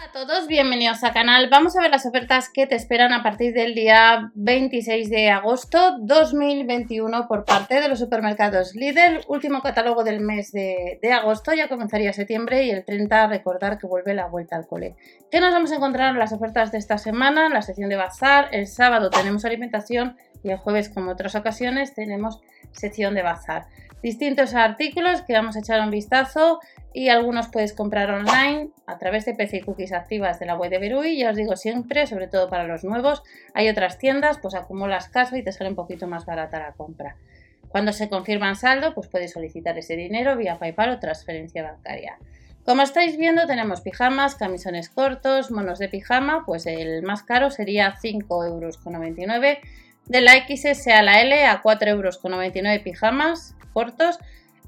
Hola a todos, bienvenidos al canal. Vamos a ver las ofertas que te esperan a partir del día 26 de agosto 2021 por parte de los supermercados Lidl. Último catálogo del mes de, de, agosto, ya comenzaría septiembre y el 30 recordar que vuelve la vuelta al cole. ¿Qué nos vamos a encontrar en las ofertas de esta semana? La sección de bazar, el sábado tenemos alimentación y el jueves, como otras ocasiones, tenemos sección de bazar. Distintos artículos que vamos a echar un vistazo y algunos puedes comprar online a través de PC cookies activas de la web de Berui. Ya os digo siempre, sobre todo para los nuevos, hay otras tiendas, pues acumulas caso y te sale un poquito más barata la compra. Cuando se confirma saldo, pues puedes solicitar ese dinero vía PayPal o transferencia bancaria. Como estáis viendo, tenemos pijamas, camisones cortos, monos de pijama, pues el más caro sería 5,99 euros. De la XS a la L a 4,99 euros pijamas cortos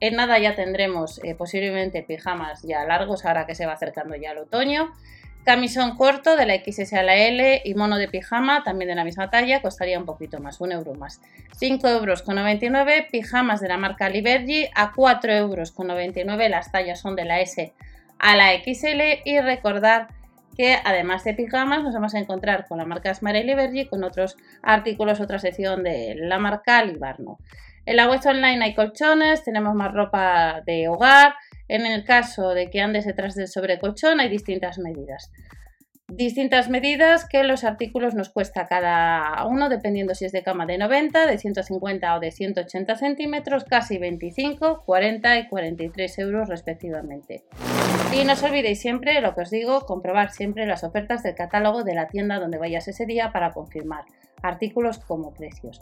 en nada ya tendremos eh, posiblemente pijamas ya largos, ahora que se va acercando ya el otoño. Camisón corto de la XS a la L y mono de pijama, también de la misma talla, costaría un poquito más, un euro más. 5 euros con 99, pijamas de la marca Libergy a 4 euros con 99, las tallas son de la S a la XL y recordar que además de pijamas nos vamos a encontrar con la marca Smart Libergy con otros artículos, otra sección de la marca Libarno. En la web online hay colchones, tenemos más ropa de hogar. En el caso de que andes detrás del sobrecolchón hay distintas medidas. Distintas medidas que los artículos nos cuesta cada uno, dependiendo si es de cama de 90, de 150 o de 180 centímetros, casi 25, 40 y 43 euros respectivamente. Y no os olvidéis siempre, lo que os digo, comprobar siempre las ofertas del catálogo de la tienda donde vayas ese día para confirmar artículos como precios.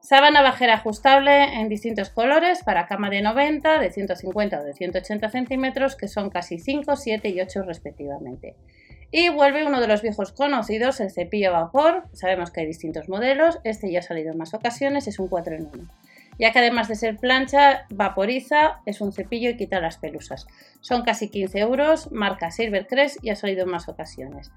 Sábana bajera ajustable en distintos colores para cama de 90, de 150 o de 180 centímetros, que son casi 5, 7 y 8 respectivamente. Y vuelve uno de los viejos conocidos, el cepillo a vapor. Sabemos que hay distintos modelos, este ya ha salido en más ocasiones, es un 4 en 1. Ya que además de ser plancha, vaporiza, es un cepillo y quita las pelusas. Son casi 15 euros, marca Silvercrest y ha salido en más ocasiones.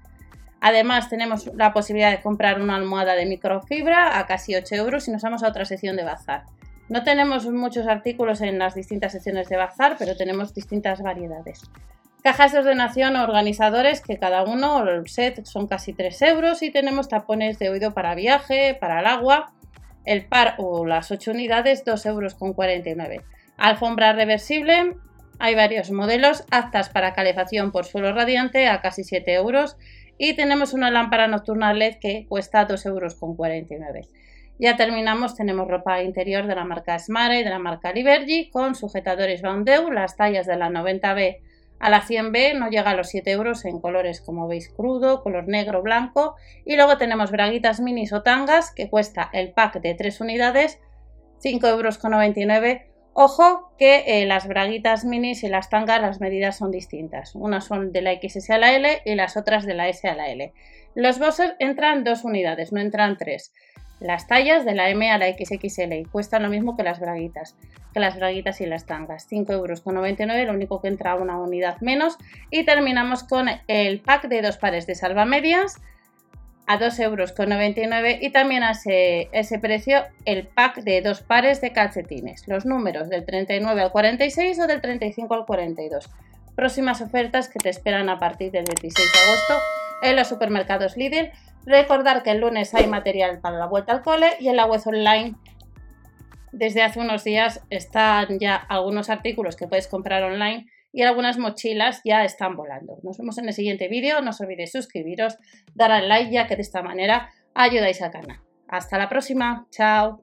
Además, tenemos la posibilidad de comprar una almohada de microfibra a casi 8 euros y nos vamos a otra sección de bazar. No tenemos muchos artículos en las distintas secciones de bazar, pero tenemos distintas variedades. Cajas de ordenación o organizadores que cada uno, el set son casi 3 euros y tenemos tapones de oído para viaje, para el agua, el par o las 8 unidades 2 euros con 49. Alfombra reversible, hay varios modelos, aptas para calefacción por suelo radiante a casi 7 euros y tenemos una lámpara nocturna LED que cuesta 2,49 euros. Ya terminamos, tenemos ropa interior de la marca Smare, de la marca Libergy, con sujetadores Boundeu, las tallas de la 90B a la 100B no llega a los 7 euros en colores como veis crudo, color negro, blanco. Y luego tenemos braguitas minis o tangas que cuesta el pack de 3 unidades 5,99 euros Ojo que eh, las braguitas minis y las tangas las medidas son distintas. Unas son de la XS a la L y las otras de la S a la L. Los boxers entran dos unidades, no entran tres. Las tallas de la M a la XXL cuestan lo mismo que las braguitas, que las braguitas y las tangas. 5,99 euros, lo único que entra una unidad menos. Y terminamos con el pack de dos pares de salvamedias a 2,99 euros y también a ese, ese, precio el pack de dos pares de calcetines, los números del 39 al 46 o del 35 al 42. Próximas ofertas que te esperan a partir del 26 de agosto en los supermercados Lidl. Recordar que el lunes hay material para la vuelta al cole y en la web online desde hace unos días están ya algunos artículos que puedes comprar online y algunas mochilas ya están volando. Nos vemos en el siguiente vídeo, no os olvidéis suscribiros, dar al like ya que de esta manera ayudáis al canal. Hasta la próxima, chao.